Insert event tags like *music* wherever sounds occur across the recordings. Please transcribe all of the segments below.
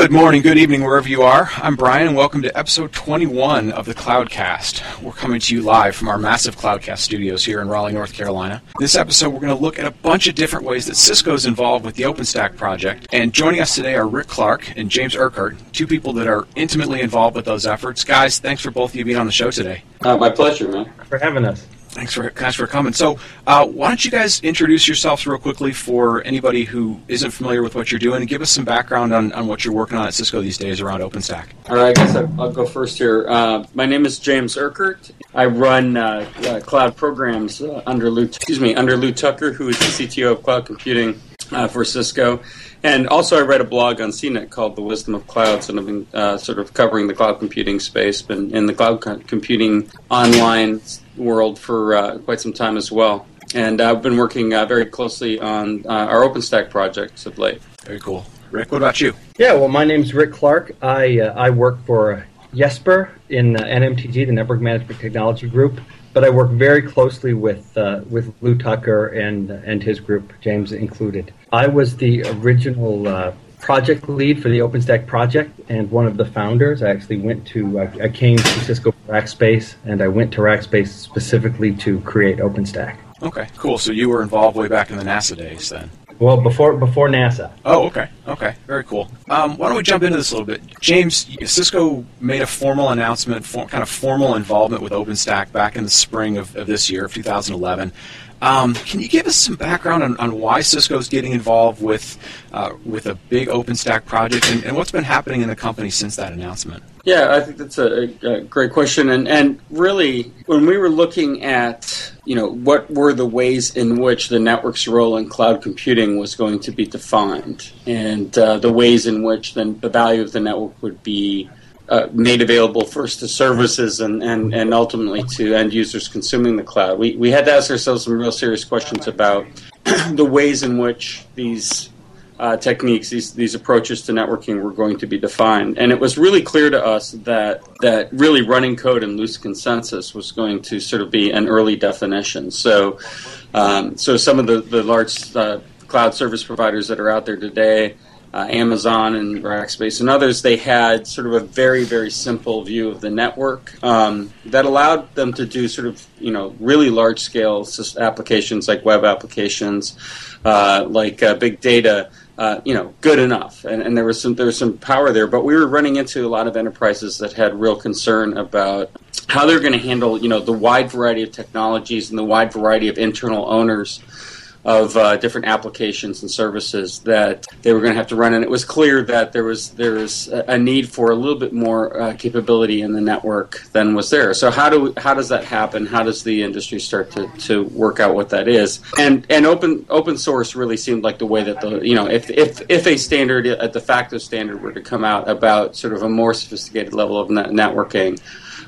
Good morning, good evening, wherever you are. I'm Brian, and welcome to episode 21 of the Cloudcast. We're coming to you live from our massive Cloudcast studios here in Raleigh, North Carolina. This episode, we're going to look at a bunch of different ways that Cisco is involved with the OpenStack project. And joining us today are Rick Clark and James Urquhart, two people that are intimately involved with those efforts. Guys, thanks for both of you being on the show today. Uh, my pleasure, man. For having us. Thanks for thanks for coming. So, uh, why don't you guys introduce yourselves real quickly for anybody who isn't familiar with what you're doing, and give us some background on, on what you're working on at Cisco these days around OpenStack. All right, I guess I'll go first here. Uh, my name is James Urquhart. I run uh, uh cloud programs uh, under Lou, excuse me, under Lou Tucker, who is the CTO of cloud computing uh, for Cisco. And also, I write a blog on CNET called The Wisdom of Clouds, and I've been uh, sort of covering the cloud computing space, been in the cloud computing online world for uh, quite some time as well. And I've been working uh, very closely on uh, our OpenStack projects of late. Very cool. Rick, what about you? Yeah, well, my name's Rick Clark. I, uh, I work for Jesper in NMTG, the Network Management Technology Group but I work very closely with uh, with Lou Tucker and and his group, James included. I was the original uh, project lead for the OpenStack project and one of the founders. I actually went to I, I came to Cisco Rackspace and I went to Rackspace specifically to create OpenStack. Okay, cool. So you were involved way back in the NASA days then. Well, before before NASA. Oh, okay, okay, very cool. Um, why don't we jump into this a little bit? James, Cisco made a formal announcement, for, kind of formal involvement with OpenStack back in the spring of, of this year, of 2011. Um, can you give us some background on, on why Cisco's getting involved with uh, with a big OpenStack project, and, and, what's been happening in the company since that announcement? Yeah, I think that's a, a, great question, and and really, when we were looking at you know what were the ways in which the network's role in cloud computing was going to be defined, and uh, the ways in which then the value of the network would be uh, made available first to services and, and, and ultimately to end users consuming the cloud. We, we had to ask ourselves some real serious questions about *clears throat* the ways in which these uh, techniques, these, these approaches to networking were going to be defined. And it was really clear to us that, that really running code and loose consensus was going to sort of be an early definition. So, um, so some of the, the large uh, cloud service providers that are out there today, uh, Amazon and Rackspace and others, they had sort of a very, very simple view of the network um, that allowed them to do sort of, you know, really large scale applications like web applications, uh, like uh, big data. Uh, you know, good enough, and, and there was some there was some power there. But we were running into a lot of enterprises that had real concern about how they're going to handle, you know, the wide variety of technologies and the wide variety of internal owners of uh, different applications and services that they were going to have to run, and it was clear that there was there was a need for a little bit more uh, capability in the network than was there. So how do how does that happen? How does the industry start to, to work out what that is? And and open open source really seemed like the way that the you know if if if a standard a de facto standard were to come out about sort of a more sophisticated level of net- networking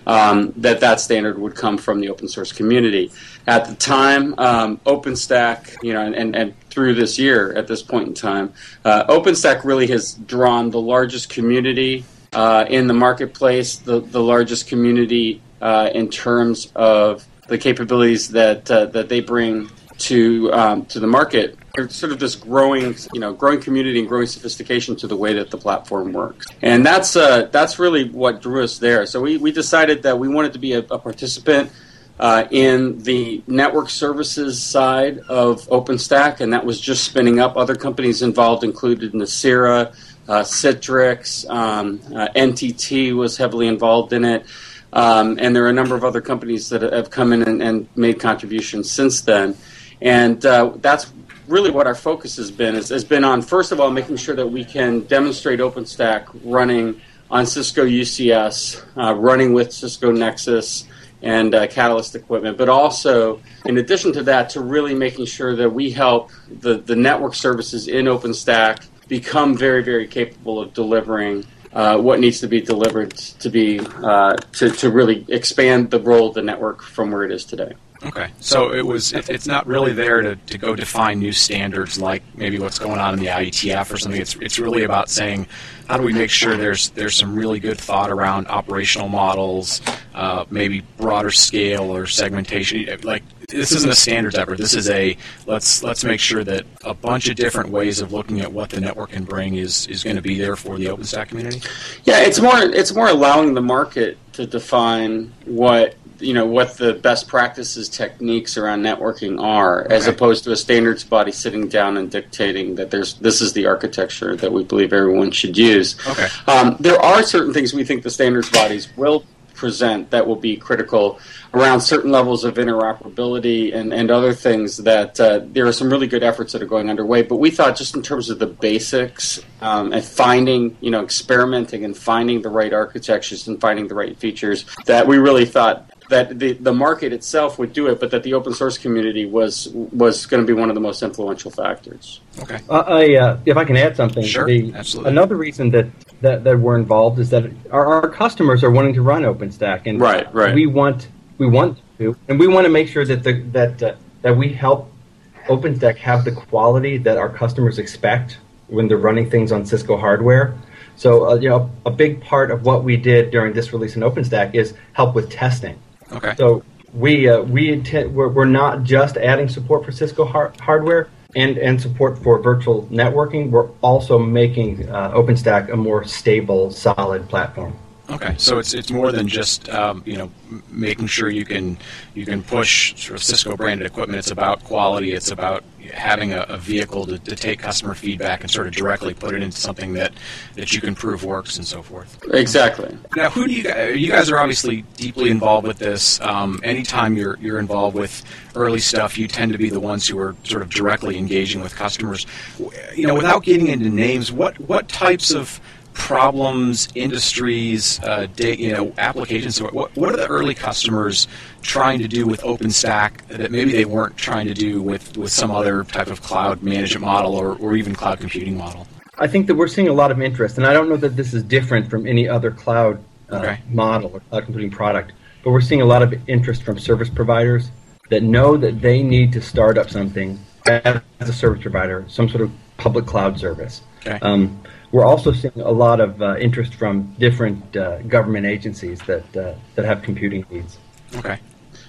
um, that that standard would come from the open source community. At the time, um, OpenStack, you know, and, and, and, through this year, at this point in time, uh, OpenStack really has drawn the largest community uh, in the marketplace, the, the largest community uh, in terms of the capabilities that uh, that they bring to um, to the market sort of this growing, you know, growing community and growing sophistication to the way that the platform works. And that's uh, that's really what drew us there. So we, we decided that we wanted to be a, a participant uh, in the network services side of OpenStack, and that was just spinning up. Other companies involved included Nicira, uh, Citrix, um, uh, NTT was heavily involved in it. Um, and there are a number of other companies that have come in and, and made contributions since then. And uh, that's really what our focus has been is, has been on first of all making sure that we can demonstrate OpenStack running on Cisco UCS, uh, running with Cisco Nexus and uh, Catalyst equipment, but also in addition to that, to really making sure that we help the, the network services in OpenStack become very, very capable of delivering uh, what needs to be delivered to be uh, to, to really expand the role of the network from where it is today. Okay, so it was. It, it's not really there to, to go define new standards like maybe what's going on in the IETF or something. It's it's really about saying how do we make sure there's there's some really good thought around operational models, uh, maybe broader scale or segmentation. Like this isn't a standards effort. This is a let's let's make sure that a bunch of different ways of looking at what the network can bring is is going to be there for the OpenStack community. Yeah, it's more it's more allowing the market to define what you know what the best practices techniques around networking are okay. as opposed to a standards body sitting down and dictating that there's this is the architecture that we believe everyone should use okay um, there are certain things we think the standards bodies will present that will be critical around certain levels of interoperability and, and other things that uh, there are some really good efforts that are going underway. But we thought just in terms of the basics um, and finding, you know, experimenting and finding the right architectures and finding the right features that we really thought that the, the market itself would do it, but that the open source community was was going to be one of the most influential factors. Okay. Uh, I, uh, if I can add something, sure, the, absolutely. Another reason that, that, that we're involved is that our, our customers are wanting to run OpenStack, and right, right. we want we want to, and we want to make sure that the, that uh, that we help OpenStack have the quality that our customers expect when they're running things on Cisco hardware. So, uh, you know, a big part of what we did during this release in OpenStack is help with testing. Okay. So we uh, we intend, we're, we're not just adding support for Cisco har- hardware and and support for virtual networking. We're also making uh, OpenStack a more stable, solid platform. Okay, so it's it's more than just um, you know making sure you can you can push sort of Cisco branded equipment. It's about quality. It's about having a, a vehicle to, to, take customer feedback and sort of directly put it into something that, that you can prove works and so forth. Exactly. Now, who do you guys? You guys are obviously deeply involved with this. Um, anytime you're you're involved with early stuff, you tend to be the ones who are sort of directly engaging with customers. You know, without getting into names, what what types of problems, industries, uh, you know, applications. What, what are the early customers trying to do with OpenStack that maybe they weren't trying to do with, with some other type of cloud management model or, or even cloud computing model? I think that we're seeing a lot of interest, and I don't know that this is different from any other cloud uh, okay. model or cloud computing product, but we're seeing a lot of interest from service providers that know that they need to start up something as a service provider, some sort of public cloud service. Okay. Um, we're also seeing a lot of uh, interest from different uh, government agencies that uh, that have computing needs. Okay.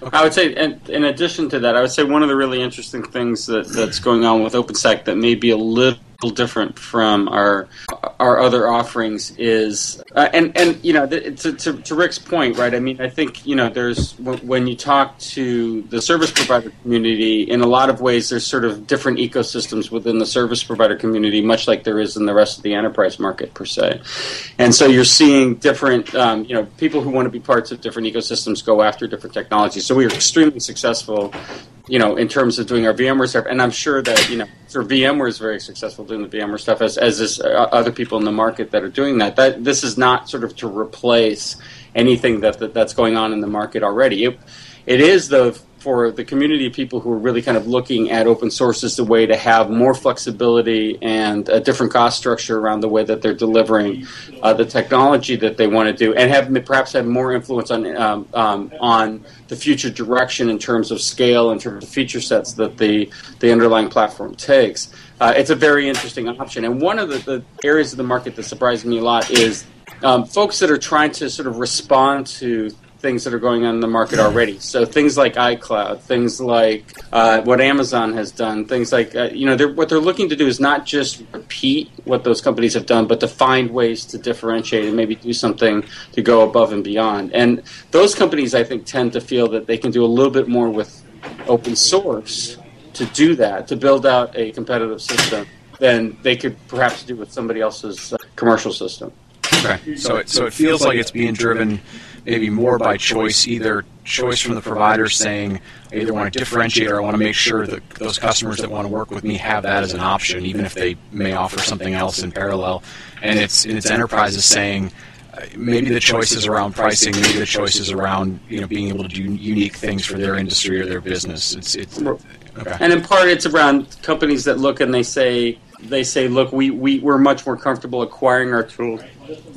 okay. I would say, and in addition to that, I would say one of the really interesting things that, that's going on with OpenStack that may be a little different from our our other offerings is uh, and and you know to, to, to Rick's point right I mean I think you know there's when you talk to the service provider community in a lot of ways there's sort of different ecosystems within the service provider community much like there is in the rest of the enterprise market per se. And so you're seeing different um, you know people who want to be parts of different ecosystems go after different technologies. So we are extremely successful you know, in terms of doing our VMware stuff. And I'm sure that, you know, of VMware is very successful doing the VMware stuff as, as is uh, other people in the market that are doing that. That This is not sort of to replace anything that, that that's going on in the market already. It, it is, though, for the community of people who are really kind of looking at open source as a way to have more flexibility and a different cost structure around the way that they're delivering uh, the technology that they want to do, and have perhaps have more influence on um, um, on the future direction in terms of scale, in terms of feature sets that the the underlying platform takes. Uh, it's a very interesting option, and one of the, the areas of the market that surprised me a lot is um, folks that are trying to sort of respond to things that are going on in the market already. So things like iCloud, things like uh, what Amazon has done, things like uh, you know they're, what they're looking to do is not just repeat what those companies have done, but to find ways to differentiate and maybe do something to go above and beyond. And those companies, I think, tend to feel that they can do a little bit more with open source to do that, to build out a competitive system than they could perhaps do with somebody else's uh, commercial system. Okay, so it, so it feels like it's being driven maybe more by choice, either choice from the provider saying, I either want to differentiate or I want to make sure that those customers that want to work with me have that as an option, even if they may offer something else in parallel. And it's, and it's enterprises saying, uh, maybe the choice is around pricing, maybe the choice is around you know being able to do unique things for their industry or their business. It's, it's okay. And in part, it's around companies that look and they say, they say, look, we, we, we're much more comfortable acquiring our tools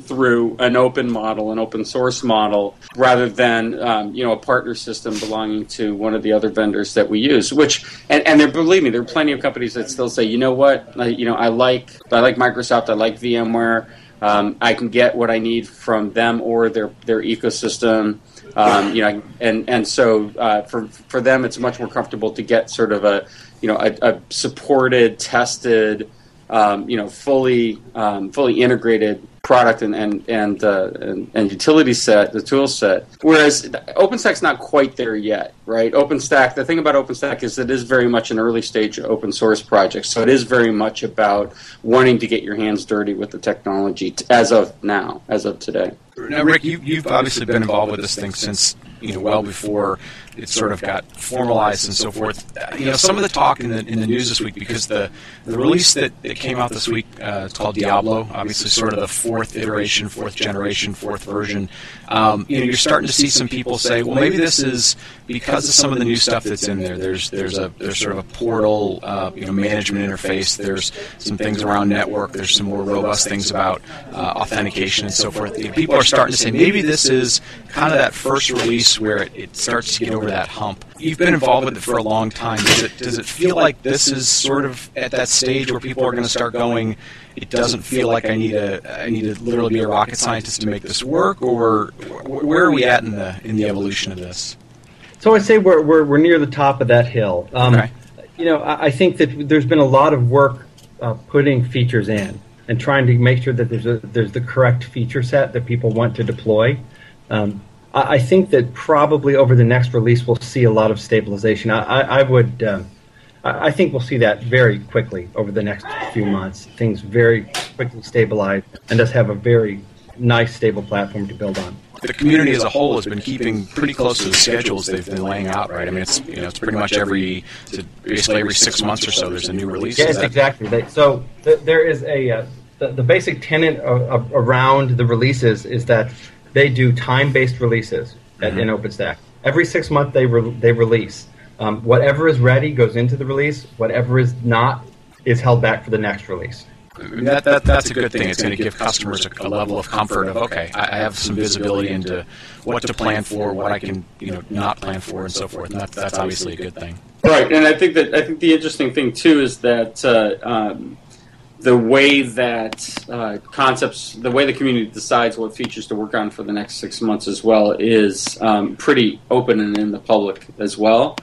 through an open model, an open source model, rather than um, you know a partner system belonging to one of the other vendors that we use. Which and, and there, believe me, there are plenty of companies that still say, you know what, I, you know, I like I like Microsoft, I like VMware. Um, I can get what I need from them or their their ecosystem. Um, you know, and and so uh, for for them, it's much more comfortable to get sort of a you know a, a supported, tested, um, you know, fully um, fully integrated product and and and, uh, and, and utility set, the tool set. Whereas OpenStack's not quite there yet, right? OpenStack. The thing about OpenStack is it is very much an early stage open source project, so it is very much about wanting to get your hands dirty with the technology t- as of now, as of today. Now, Rick, you, you've obviously been involved with this thing since you know well before it sort of got formalized and so forth. You know, some of the talk in the in the news this week because the the release that, that came out this week uh, it's called Diablo, obviously sort of the fourth iteration, fourth generation, fourth version. Um, you know, you're starting to see some people say, well, maybe this is because of some of the new stuff that's in there. There's there's a there's sort of a portal, uh, you know, management interface. There's some things around network. There's some more robust things about uh, authentication and so forth. You know, people are starting to say maybe this is kind of that first release where it, it starts to get over that hump. You've been involved with it for a long time. Does it does it feel like this is sort of at that stage where people are going to start going? It doesn't feel like I need a I need to literally be a rocket scientist to make this work, or where are we at in the in the evolution of this? So I'd say we're, we're, we're near the top of that hill. Um, okay. You know, I, I, think that there's been a lot of work uh, putting features in and trying to make sure that there's a, there's the correct feature set that people want to deploy. Um, I, I, think that probably over the next release we'll see a lot of stabilization. I, I, I would. Um, I think we'll see that very quickly over the next few months. Things very quickly stabilize and just have a very nice, stable platform to build on the community as a whole has been keeping pretty close to the schedules they've been laying out, right? I mean, it's you know it's pretty much every basically every six months or so there's a new release. Yes, exactly. so th- there is a uh, the, the, basic tenet of, of, around the releases is that they do time-based releases at, mm-hmm. in OpenStack. Every six months they re- they release. Um, whatever is ready goes into the release. Whatever is not is held back for the next release that, that, that's a good thing. It's going to give customers a, a, level of comfort of okay, I, I, have some visibility into what to plan for, what I can you know not plan for, and so forth. And that, that's obviously a good thing. Right, and I think that I think the interesting thing too is that. Uh, um, the way that uh, concepts, the way the community decides what features to work on for the next six months as well is um, pretty open and in the public as well.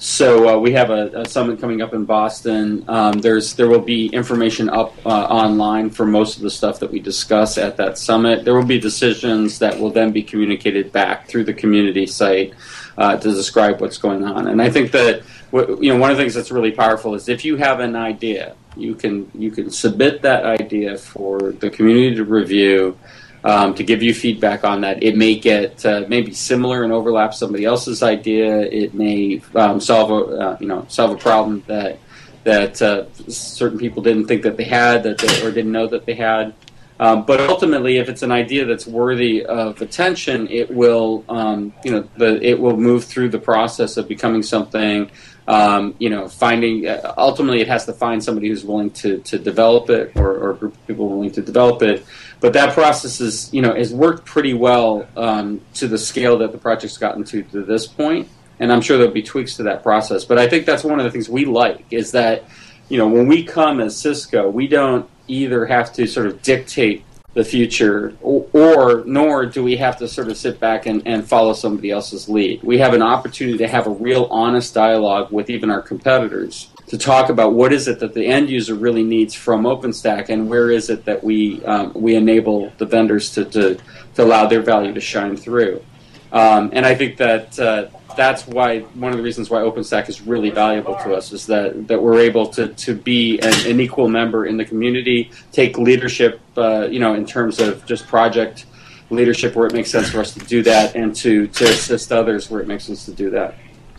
So uh, we have a, a, summit coming up in Boston. Um, there's there will be information up uh, online for most of the stuff that we discuss at that summit. There will be decisions that will then be communicated back through the community site uh, to describe what's going on. And I think that you know one of the things that's really powerful is if you have an idea, you can you can submit that idea for the community to review um, to give you feedback on that. It may get uh, maybe similar and overlap somebody else's idea. It may um, solve a uh, you know solve a problem that that uh, certain people didn't think that they had that they, or didn't know that they had. Um, but ultimately, if it's an idea that's worthy of attention, it will um, you know the, it will move through the process of becoming something. Um, you know, finding uh, ultimately it has to find somebody who's willing to, to develop it or, or a group of people willing to develop it. But that process is you know has worked pretty well um, to the scale that the project's gotten to to this point. And i'm sure there'll be tweaks to that process. But i think that's one of the things we like is that you know when we come as cisco we don't either have to sort of dictate the future or, or nor do we have to sort of sit back and, and follow somebody else's lead we have an opportunity to have a real honest dialogue with even our competitors to talk about what is it that the end user really needs from OpenStack and where is it that we um, we enable the vendors to, to, to, allow their value to shine through. Um, and I think that uh, that's why one of the reasons why OpenStack is really valuable to us is that, that we're able to, to be an, an equal member in the community, take leadership, uh, you know, in terms of just project leadership where it makes sense for us to do that, and to, to assist others where it makes sense to do that.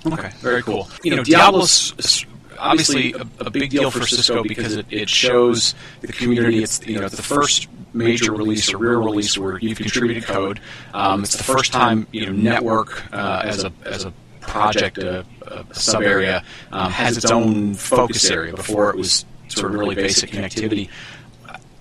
Okay, very cool. You know, Diablo's obviously a, a, big deal for Cisco because it, it shows the community. It's you know it's the first major release or real release where you've contributed code. Um, it's the first time you know network uh, as a as a project, a, a sub area, um, has its own focus area. Before it was sort of really basic connectivity.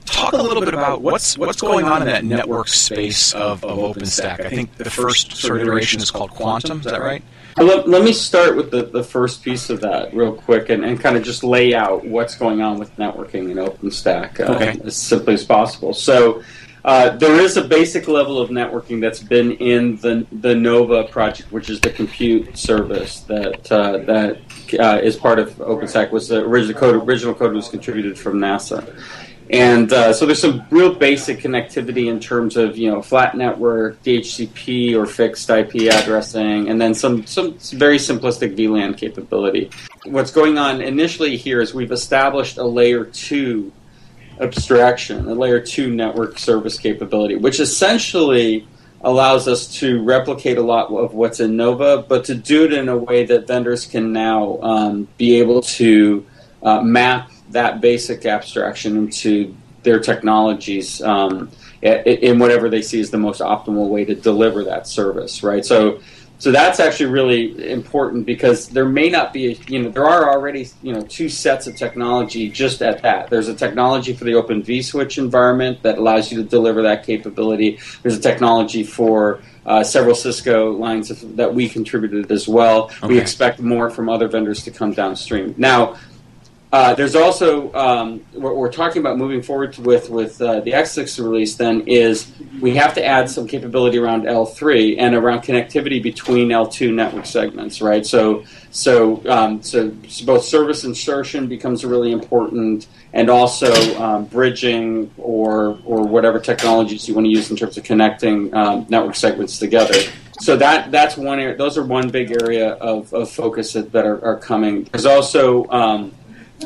Talk a little bit about what's what's going on in that network space of, of OpenStack. I think the first sort of iteration is called Quantum. Is that right? Let, let me start with the, the first piece of that real quick and, and kind of just lay out what's going on with networking in OpenStack uh, okay. as simply as possible. So, Uh, there is a basic level of networking that's been in the the Nova project, which is the compute service that uh, that uh, is part of OpenStack. Was the original code original code was contributed from NASA, and uh, so there's some real basic connectivity in terms of you know flat network, DHCP or fixed IP addressing, and then some some very simplistic VLAN capability. What's going on initially here is we've established a layer two abstraction, a layer two network service capability, which essentially allows us to replicate a lot of what's in Nova, but to do it in a way that vendors can now um, be able to uh, map that basic abstraction into their technologies um, in whatever they see as the most optimal way to deliver that service, right? So so that's actually really important because there may not be, a, you know, there are already, you know, two sets of technology just at that. There's a technology for the Open vSwitch environment that allows you to deliver that capability. There's a technology for uh, several Cisco lines of, that we contributed as well. Okay. We expect more from other vendors to come downstream. Now, uh, there's also um, what we're talking about moving forward with with uh, the Essex release. Then is we have to add some capability around L3 and around connectivity between L2 network segments, right? So so um, so both service insertion becomes really important, and also um, bridging or or whatever technologies you want to use in terms of connecting um, network segments together. So that that's one area. Those are one big area of, of focus that, that are, are coming. There's also um,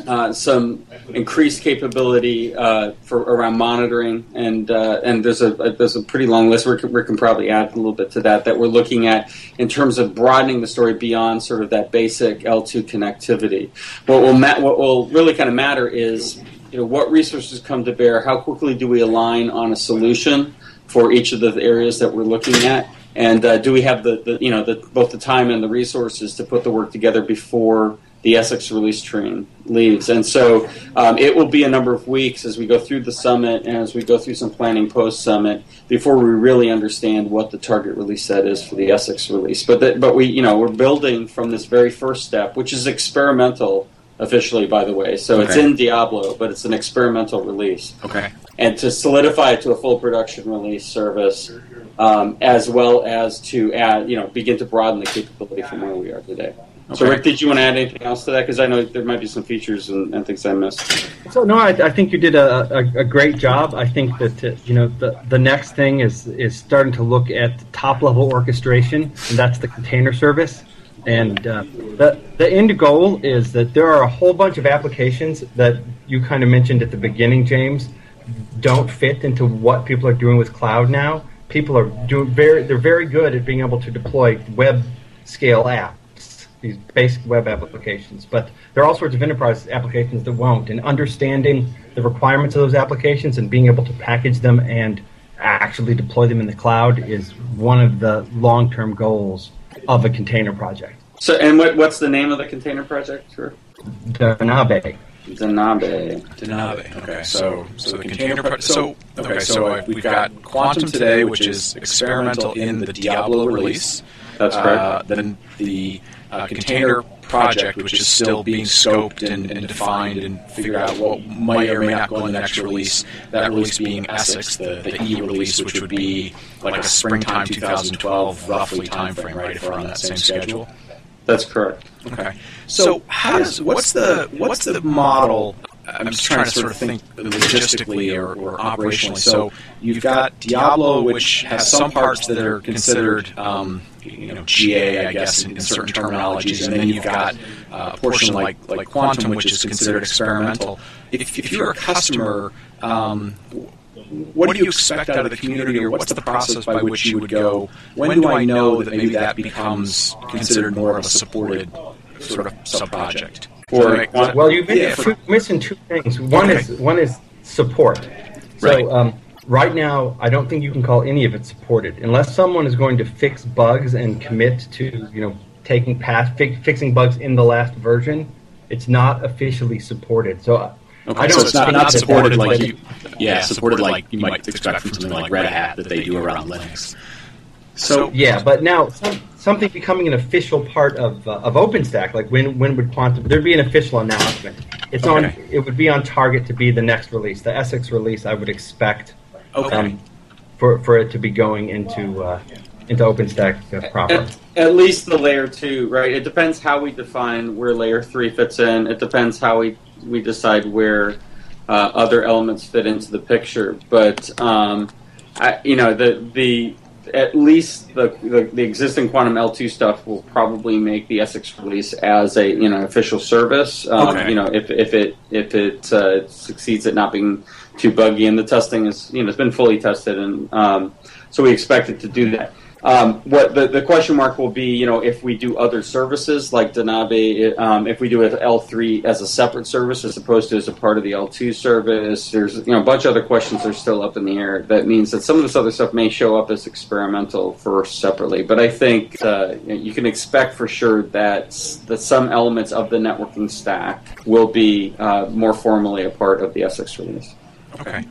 uh, some increased capability uh, for around monitoring, and uh, and there's a, a, there's a pretty long list. Can, we can probably add a little bit to that that we're looking at in terms of broadening the story beyond sort of that basic L2 connectivity. What will ma- what will really kind of matter is you know what resources come to bear, how quickly do we align on a solution for each of the areas that we're looking at. And uh, do we have the, the you know the, both the time and the resources to put the work together before the Essex release train leaves. And so um, it will be a number of weeks as we go through the summit and as we go through some planning post summit before we really understand what the target release set is for the Essex release. But that, but we you know we're building from this very first step, which is experimental officially, by the way. So okay. it's in Diablo, but it's an experimental release. Okay. And to solidify it to a full production release service, um, as well as to add, you know, begin to broaden the capability from where we are today. Okay. So, Rick, did you want to add anything else to that? Because I know there might be some features and, and things I missed. So, no, I, I think you did a, a, a, great job. I think that uh, you know the the next thing is is starting to look at the top level orchestration, and that's the container service. And uh, the the end goal is that there are a whole bunch of applications that you kind of mentioned at the beginning, James, don't fit into what people are doing with cloud now. People are doing very they're very good at being able to deploy web scale apps these basic web applications. But there are all sorts of enterprise applications that won't. And understanding the requirements of those applications and being able to package them and actually deploy them in the cloud is one of the long-term goals of a container project. So, and what, what's the name of the container project? Sure. Donabe. Donabe. Donabe. Okay, so so the container. Pro- so okay, so we've got Quantum today, which is experimental in the Diablo release. That's correct. Uh, then the uh, container project, which is still being scoped and, and, defined and figured out what might or may not go in the next release. That release being Essex, the, the E release, which would be like a springtime 2012 roughly timeframe, right? If we're on that same schedule. That's correct. Okay. So, how does what's the what's the model? I'm just trying to sort of think logistically or, or operationally. So you've got Diablo, which has some parts that are considered um, you know GA, I guess, in, in, certain terminologies, and then you've got uh, a portion like like Quantum, which is considered experimental. If, if you're a customer, um, what do you expect out of the community, or what's the process by which you would go? When do I know that maybe that becomes considered more of a supported sort of sub project? Or well, you're yeah, missing two things. One okay. is one is support. So right. um, right now, I don't think you can call any of it supported unless someone is going to fix bugs and commit to you know taking past fi- fixing bugs in the last version. It's not officially supported. So. Uh, okay, I don't so it's not, not supported like you, yeah, supported like you might expect from something like Red Hat that they do around Linux. So yeah, but now some, something becoming an official part of uh, of OpenStack, like when when would Quantum? There'd be an official announcement. It's okay. on. It would be on target to be the next release, the Essex release. I would expect Okay. Um, for, for it to be going into uh, into OpenStack uh, proper. At, at, least the layer two, right? It depends how we define where layer three fits in. It depends how we we decide where uh, other elements fit into the picture. But um, I, you know, the the at least the, the, the existing quantum L2 stuff will probably make the Essex release as a you know official service. Um, okay. You know, if, if it if it uh, succeeds at not being too buggy, and the testing is you know it's been fully tested, and um, so we expect it to do that. Um, what the, the question mark will be, you know, if we do other services like Donabe, um, if we do it L3 as a separate service as opposed to as a part of the L2 service, there's you know a bunch of other questions that are still up in the air. That means that some of this other stuff may show up as experimental first separately, but I think uh, you can expect for sure that that some elements of the networking stack will be uh, more formally a part of the Essex release. Okay.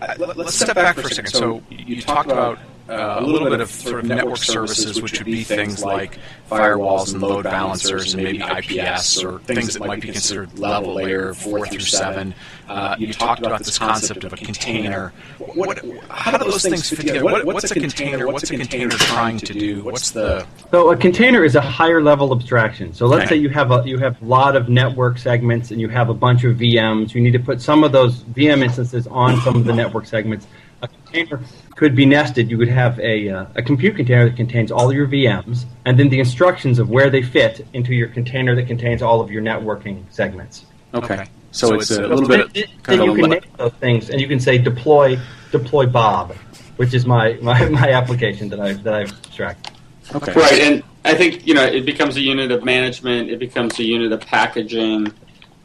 Uh, let's step back for a second. So you talked about uh, a little bit of sort of network services, which would be things like firewalls and load balancers and maybe IPS or things that might be considered level layer four through seven. Uh, you talked about this concept of a container. What, how do those things fit together? What, what's a container? What's a container trying to do? What's the so a container is a higher level abstraction. So let's okay. say you have a you have a lot of network segments and you have a bunch of VMs. You need to put some of those VM instances on some of the network segments. A container could be nested. You could have a, uh, a compute container that contains all your VMs, and then the instructions of where they fit into your container that contains all of your networking segments. Okay. So, so it's, it's, a, little bit. Then, then you can name those things, and you can say deploy deploy Bob, which is my, my, my application that I've that I've abstracted. Okay. Right, and I think you know it becomes a unit of management. It becomes a unit of packaging.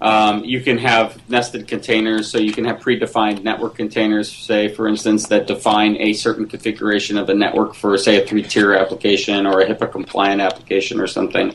Um, you can have nested containers, so you can have predefined network containers, say, for instance, that define a certain configuration of the network for, say, a three tier application or a HIPAA compliant application or something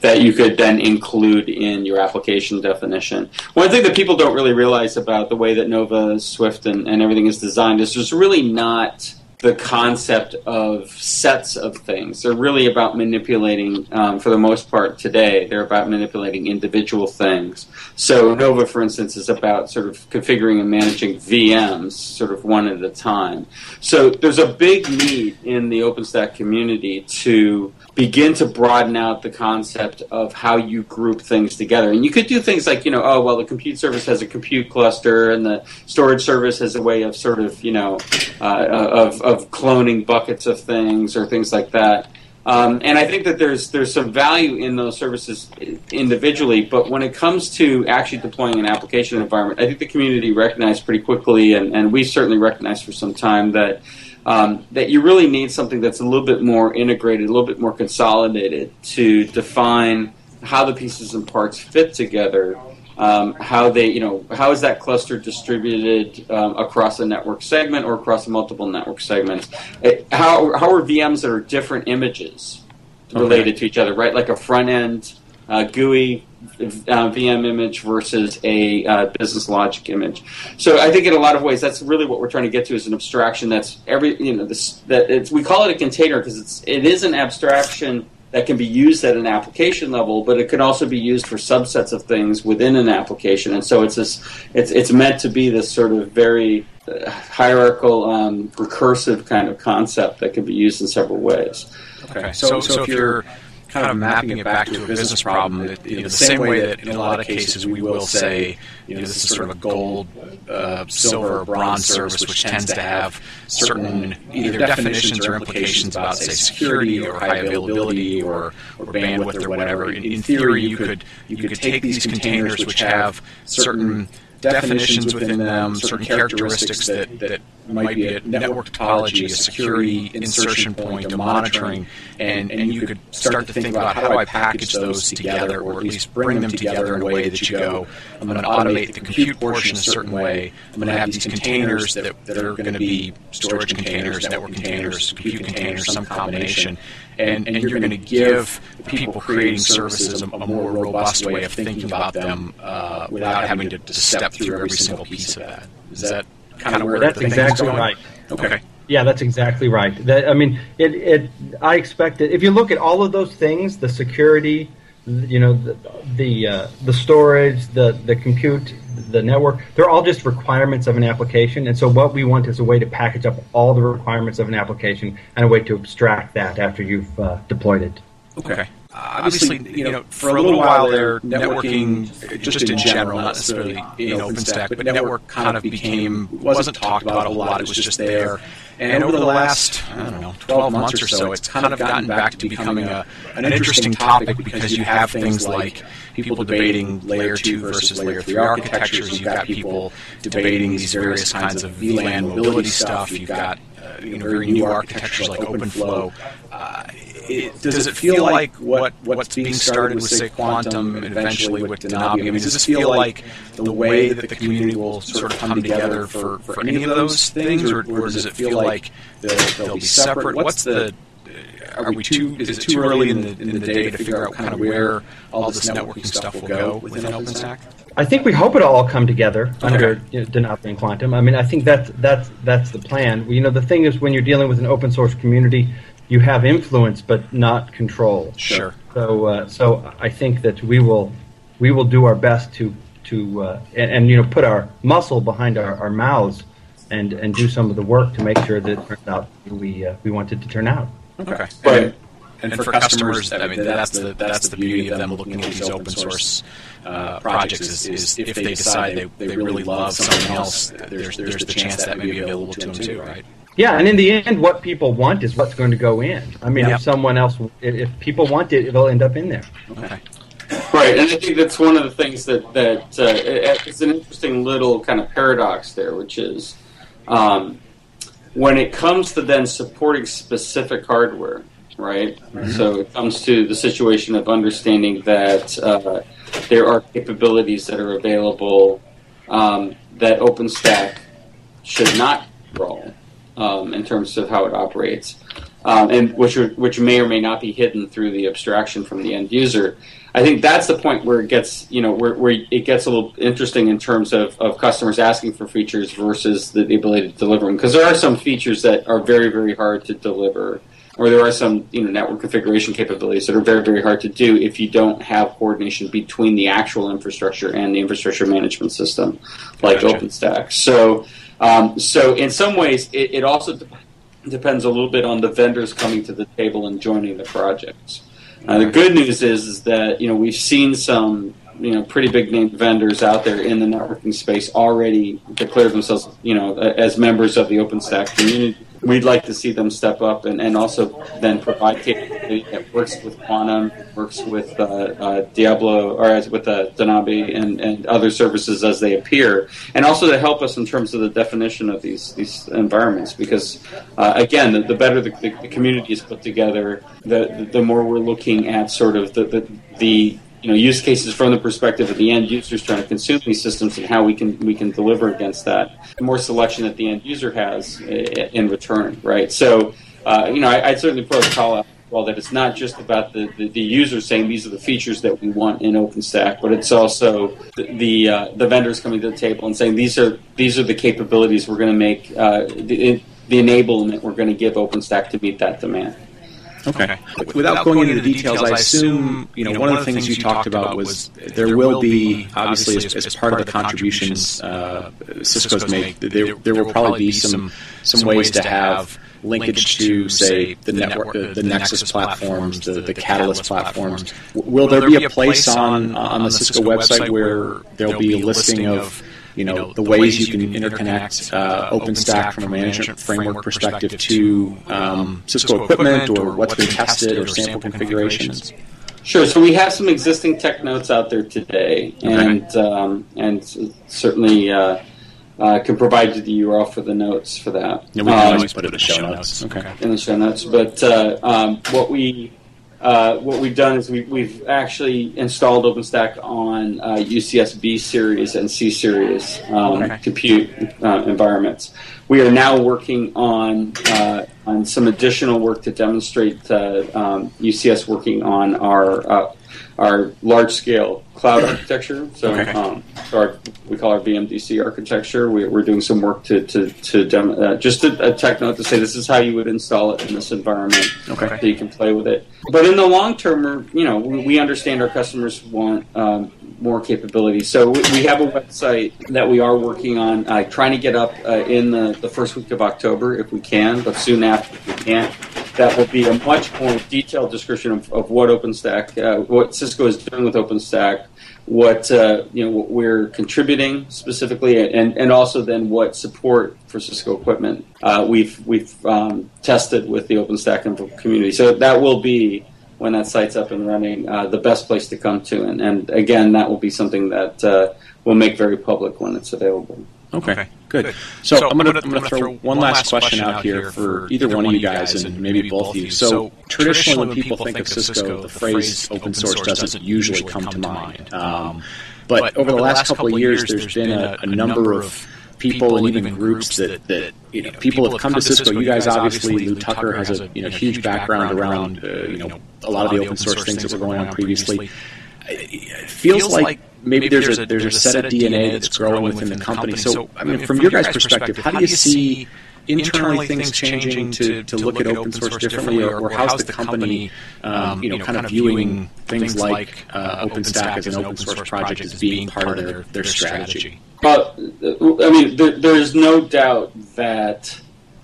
that you could then include in your application definition. One thing that people don't really realize about the way that Nova, Swift, and, and everything is designed is there's really not the concept of sets of things. They're really about manipulating, um, for the most part today, they're about manipulating individual things. So Nova, for instance, is about sort of configuring and managing VMs sort of one at a time. So there's a big need in the OpenStack community to begin to broaden out the concept of how you group things together. And you could do things like, you know, oh, well, the compute service has a compute cluster and the storage service has a way of sort of, you know, uh, of, of cloning buckets of things or things like that. Um, and I think that there's there's some value in those services individually, but when it comes to actually deploying an application environment, I think the community recognized pretty quickly, and, and we certainly recognized for some time that um, that you really need something that's a little bit more integrated, a little bit more consolidated to define how the pieces and parts fit together. Um, how they, you know, how is that cluster distributed um, across a network segment or across multiple network segments? It, how, how are VMs that are different images related okay. to each other, right? Like a front end uh, GUI uh, VM image versus a uh, business logic image. So I think in a lot of ways that's really what we're trying to get to is an abstraction that's every you know this that it's we call it a container because it's it is an abstraction that can be used at an application level, but it can also be used for subsets of things within an application. And so it's this it's it's meant to be this sort of very uh, hierarchical um, recursive kind of concept that can be used in several ways. Okay, so, so, so if you're kind of mapping it back to a business problem. That, you know, the same way that in a lot of cases we will say, you know, this is sort of a gold, uh, silver, bronze service, which tends to have certain either definitions or implications about, say, security or high availability or, or bandwidth or whatever. In, in theory, you could you could take these containers which have certain definitions within them, certain characteristics that, that might be a network topology, a security insertion point, a monitoring, and, and you could start to think about how do I package those together or at least bring them together in a way that you go, I'm going to automate the compute portion a certain way, I'm going to have these containers that, that are going to be storage containers, network containers, compute containers, some combination, and, and you're going to give people creating services a, a, more robust way of thinking about them uh, without having to, to, step through every single piece of that. Is that kind of where that's exactly right? Okay. Yeah, that's exactly right. That, I mean, it, it. I expect that if you look at all of those things, the security, you know, the the, uh, the storage, the the compute, the network. They're all just requirements of an application. And so what we want is a way to package up all the requirements of an application and a way to abstract that after you've uh, deployed it. Okay. Obviously, you know, for a little while there, networking, just in general, not necessarily in OpenStack, but network kind of became wasn't talked about a lot. It was just there. And over the last, I don't know, 12 months or so, it's kind of gotten back to becoming a, an interesting topic because you have things like people debating layer 2 versus layer 3 architectures. You've got people debating these various kinds of VLAN mobility stuff. You've got you know, very new architectures like OpenFlow. Uh, it, does it feel like what what's being started with say Quantum and eventually with Donabe? I mean, does this feel like the way that the community will sort of come together for, for any of those things, or, or does it feel like they'll be separate? What's the are we too? Is it too early in the, in the day to figure out kind of where all this networking stuff will go within OpenStack? I think we hope it'll all come together under you know, Donabe and Quantum. I mean, I think that's that's that's the plan. You know, the thing is, when you're dealing with an open source community, you have influence but not control. Sure. So uh, so I think that we will we will do our best to to uh, and, and, you know put our muscle behind our, our mouths and and do some of the work to make sure that it turns out we uh, we wanted to turn out. Okay. But and, and for, customers, I mean, that's the that's the beauty of them looking at these open source uh, projects is, is if they decide they, they really love something else, there's there's the chance that may be available to them too, right? Yeah, and in the end, what people want is what's going to go in. I mean, yep. if someone else, if people want it, it'll end up in there. Okay. Right, and I think that's one of the things that that uh, it's an interesting little kind of paradox there, which is um, when it comes to then supporting specific hardware, right? Mm-hmm. So it comes to the situation of understanding that uh, there are capabilities that are available um, that OpenStack should not roll um, in terms of how it operates, um, and which are, which may or may not be hidden through the abstraction from the end user. I think that's the point where it gets you know where, where it gets a little interesting in terms of, of customers asking for features versus the, the ability to deliver them because there are some features that are very very hard to deliver or there are some you know network configuration capabilities that are very very hard to do if you don't have coordination between the actual infrastructure and the infrastructure management system like gotcha. OpenStack. So um, so in some ways, it, it also de- depends a little bit on the vendors coming to the table and joining the projects. Uh, the good news is, is that you know we've seen some you know pretty big name vendors out there in the networking space already declare themselves you know as members of the OpenStack community we'd like to see them step up and, and also then provide capability that works with Quantum, works with uh, uh, Diablo, or as with uh, Donabe and, and other services as they appear, and also to help us in terms of the definition of these these environments. Because uh, again, the, the better the, the, the, community is put together, the the more we're looking at sort of the, the, the you know use cases from the perspective of the end users trying to consume these systems and how we can we can deliver against that. The more selection that the end user has in return, right? So uh, you know I, would certainly put a call out well that it's not just about the, the, the, user saying these are the features that we want in OpenStack, but it's also the the, uh, the vendors coming to the table and saying these are these are the capabilities we're going to make uh, the, the enablement we're going to give OpenStack to meet that demand. Okay. okay. Without, Without going, going into the details, I assume you know one of the things you talked about was there will be obviously as, as part of the contributions uh, Cisco's made. There, there will probably be some some ways to have linkage to, say, the network, the, the Nexus platforms, the, the Catalyst platforms. Will there be a place on on the Cisco website where there'll be a listing of you know, you know the, ways, ways you can interconnect uh, uh OpenStack from a management framework perspective to um, um Cisco equipment or what's been tested or sample configurations? Sure. So we have some existing tech notes out there today, and okay. um, and certainly uh, uh, can provide you the URL for the notes for that. Yeah, we can um, always put it in the show notes. Okay. In the show notes, but uh, um, what we uh, what we've done is we, we've actually installed OpenStack on uh, UCS B series and C series um, okay. compute uh, environments. We are now working on uh, on some additional work to demonstrate uh, um, UCS working on our our large scale cloud architecture. So, Okay. um, our, we call our VMDC architecture. We, we're doing some work to to, to demo, uh, just a, a tech note to say this is how you would install it in this environment, Okay. so you can play with it. But in the long term, we're, you know, we, we understand our customers want um, more capability. So we, we have a website that we are working on, uh, trying to get up uh, in the, the first week of October if we can, but soon after if we can't. That will be a much more detailed description of, of what OpenStack, uh, what Cisco is doing with OpenStack, what uh, you know what we're contributing specifically, and, and also then what support for Cisco equipment uh, we've we've um, tested with the OpenStack community. So that will be when that site's up and running, uh, the best place to come to, and, and again, that will be something that uh, we'll make very public when it's available. Okay, Okay, good. So, So I'm going to gonna- I'm going to throw one last question out here for either one of you guys and maybe both of you. So traditionally, when people think of Cisco, the phrase open source doesn't usually come to mind. Um, but over the last couple of years, there's been a, a number of people and even groups that, that you know people have come to Cisco. You guys obviously, Lew Tucker has a you know huge background around uh, you know a lot of the open source things that were going on previously. It feels like maybe there's a there's a set of DNA that's growing within the company. So I mean, from your guys' perspective, how do you see internally things changing to, to look at open source differently, or, or how's the company, um, you know, kind of viewing things like uh, OpenStack as an open source project as being part of their, their strategy? Well, I mean, there, there's no doubt that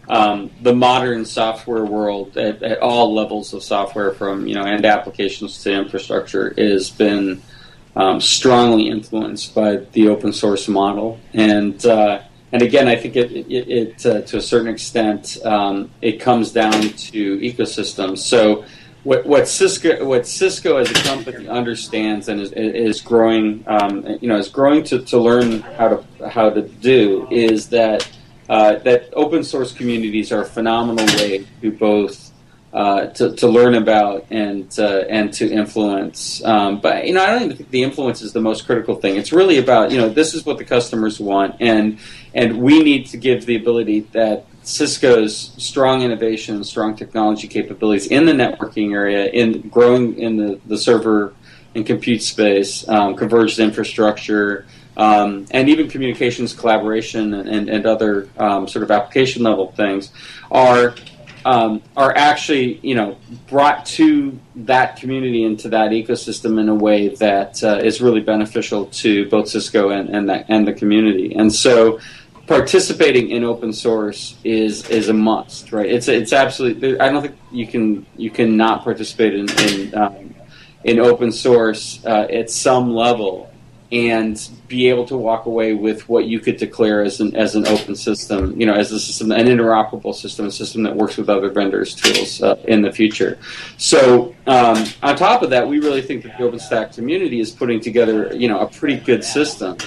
um, the modern software world, at, at all levels of software, from you know, end applications to infrastructure, has been um, strongly influenced by the open source model. And uh, and again, I think it, it, it uh, to a certain extent, um, it comes down to ecosystems. So. What, what Cisco, what Cisco as a company understands and is, is growing, um, you know, is growing to, to learn how to how to do is that uh, that open source communities are a phenomenal way to both uh, to, to learn about and and to influence. Um, but you know, I don't even think the influence is the most critical thing. It's really about you know this is what the customers want, and and we need to give the ability that Cisco's strong innovation strong technology capabilities in the networking area, in growing in the, the server and compute space, um, converged infrastructure, um, and even communications collaboration and, and, and other um, sort of application level things are um, are actually you know brought to that community into that ecosystem in a way that uh, is really beneficial to both Cisco and and, and the community. And so participating in open source is is a must, right? It's it's absolutely. I don't think you can you can not participate in in, um, in open source uh, at some level and be able to walk away with what you could declare as an as an open system, you know, as a system, an interoperable system, a system that works with other vendors' tools uh, in the future. So, um, on top of that, we really think that the OpenStack community is putting together, you know, a pretty good system,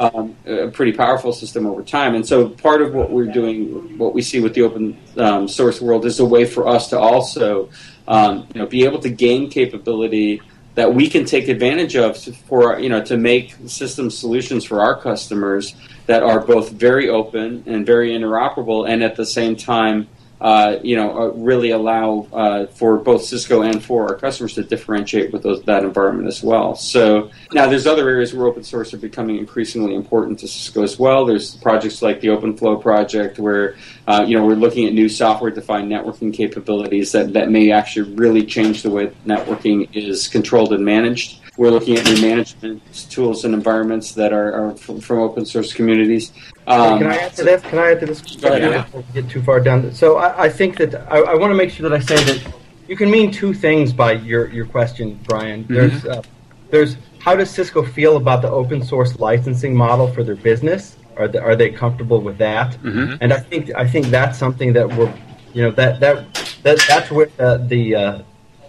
um, a pretty powerful system over time. And so, part of what we're doing, what we see with the open um, source world, is a way for us to also, um, you know, be able to gain capability that we can take advantage of for you know to make system solutions for our customers that are both very open and very interoperable, and at the same time, uh, you know, uh, really allow uh, for both Cisco and for our customers to differentiate with those, that environment as well. So now there's other areas where open source are becoming increasingly important to Cisco as well. There's projects like the OpenFlow project where uh, you know we're looking at new software-defined networking capabilities that, that may actually really change the way networking is controlled and managed. We're looking at new management tools and environments that are, are from, from open source communities. Um, Can I add to this? Can I add to this? Go yeah. Before we get too far down. So I, I think that I, I want to make sure that I say that you can mean two things by your, your question, Brian. There's uh, there's how does Cisco feel about the open source licensing model for their business? Are they, are they comfortable with that? And I think I think that's something that we're you know that that, that that's where uh, the uh,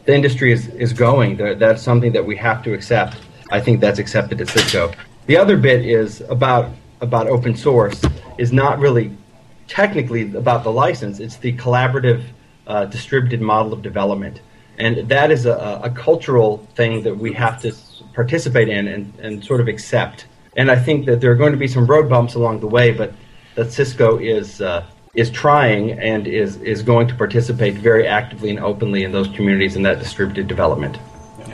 the industry is, is going. That- That's something that we have to accept. I think that's accepted at Cisco. The other bit is about about open source is not really technically about the license. It's the collaborative, uh, distributed model of development, and that is a, a cultural thing that we have to participate in and, and sort of accept. And I think that there are going to be some road bumps along the way, but that Cisco is uh, is trying and is is going to participate very actively and openly in those communities and that distributed development.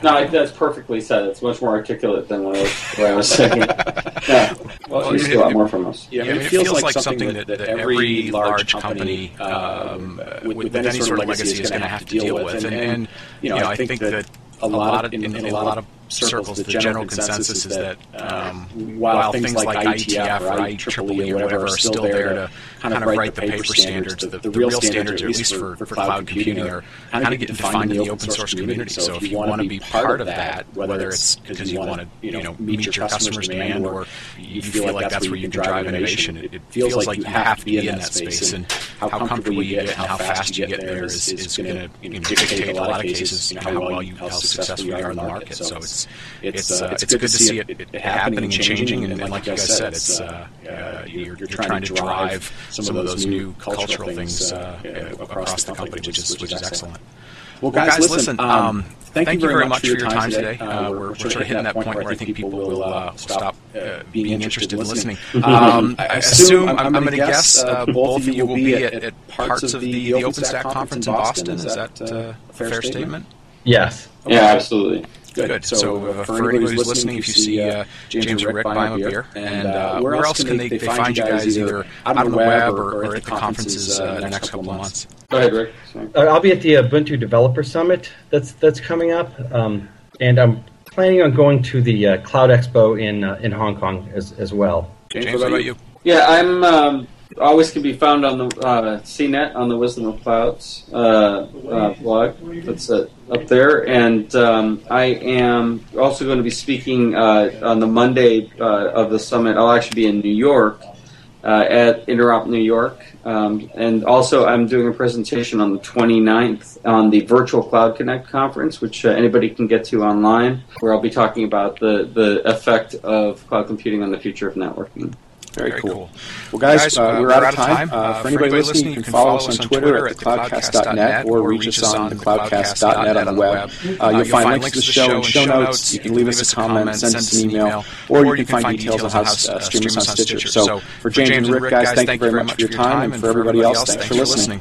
No, that's perfectly said. It's much more articulate than what I was, what I was saying. *laughs* yeah. Well, well you see a lot more from us. Yeah, I mean, it, feels, feels like something that, that, that every large company um, with, with, any sort of legacy is going to have to deal with. And, and you know, I think that a lot of, in, in, in a lot of circles, the general consensus is that um, while things like IETF or IEEE or whatever are still there to kind of write the paper standards, the, the real standards, at least for, for cloud computing, are kind of get defined in the open source community. So if you want to be part of that, whether it's because you want to you know meet your customers' demand or you feel like that's where you can drive innovation, it feels like you have to be in that space. And how comfortable you get and how fast you get there is, is going to you know, dictate a lot of cases how well you how successful you are in the market. So it's it's uh, it's, good, to see it, it, happening and changing. And, and, like you guys said, it's uh, uh, you're, you're trying to drive some of those new cultural things uh, across the company, which is which is excellent. Well, guys, well, guys listen. Um, um, thank, thank, you very much for your time today. Uh, we're, we're, sort of hitting that point where I think people will uh, stop uh, being interested in listening. Um, *laughs* I assume I'm, I'm going to guess both of you will be at, at parts of the, the OpenStack conference in Boston. Is that a fair statement? Yes. Yeah, absolutely. Good. Good. So, so uh, for, anybody who's listening, if you see uh, James, James and Rick, buy them a beer. And uh, where, where else can they, they find you guys either out on the web or, or at the conferences uh, in the next couple of months? Go ahead, Rick. Uh, I'll be at the Ubuntu Developer Summit that's that's coming up, um, and I'm planning on going to the uh, Cloud Expo in in Hong Kong as as well. James, James what about you? Yeah, I'm. Um, always can be found on the uh, CNET on the Wisdom of Clouds uh, uh, blog. That's uh, up there, and um, I am also going to be speaking uh, on the Monday uh, of the summit. I'll actually be in New York at Interop New York, um, and also I'm doing a presentation on the 29th on the Virtual Cloud Connect conference, which anybody can get to online, where I'll be talking about the the effect of cloud computing on the future of networking. Very, Very cool. cool. Well, guys, uh, we're, we're, out of time. Uh, uh, for anybody listening, you can follow us on Twitter at thecloudcast.net or reach us on thecloudcast.net on the web. Uh, you'll find links to the show and show notes. You can leave us a comment, send us an email, or you can find details on how to stream us on Stitcher. So for James and Rick, guys, thank you very much for your time, and for everybody else, thanks for listening.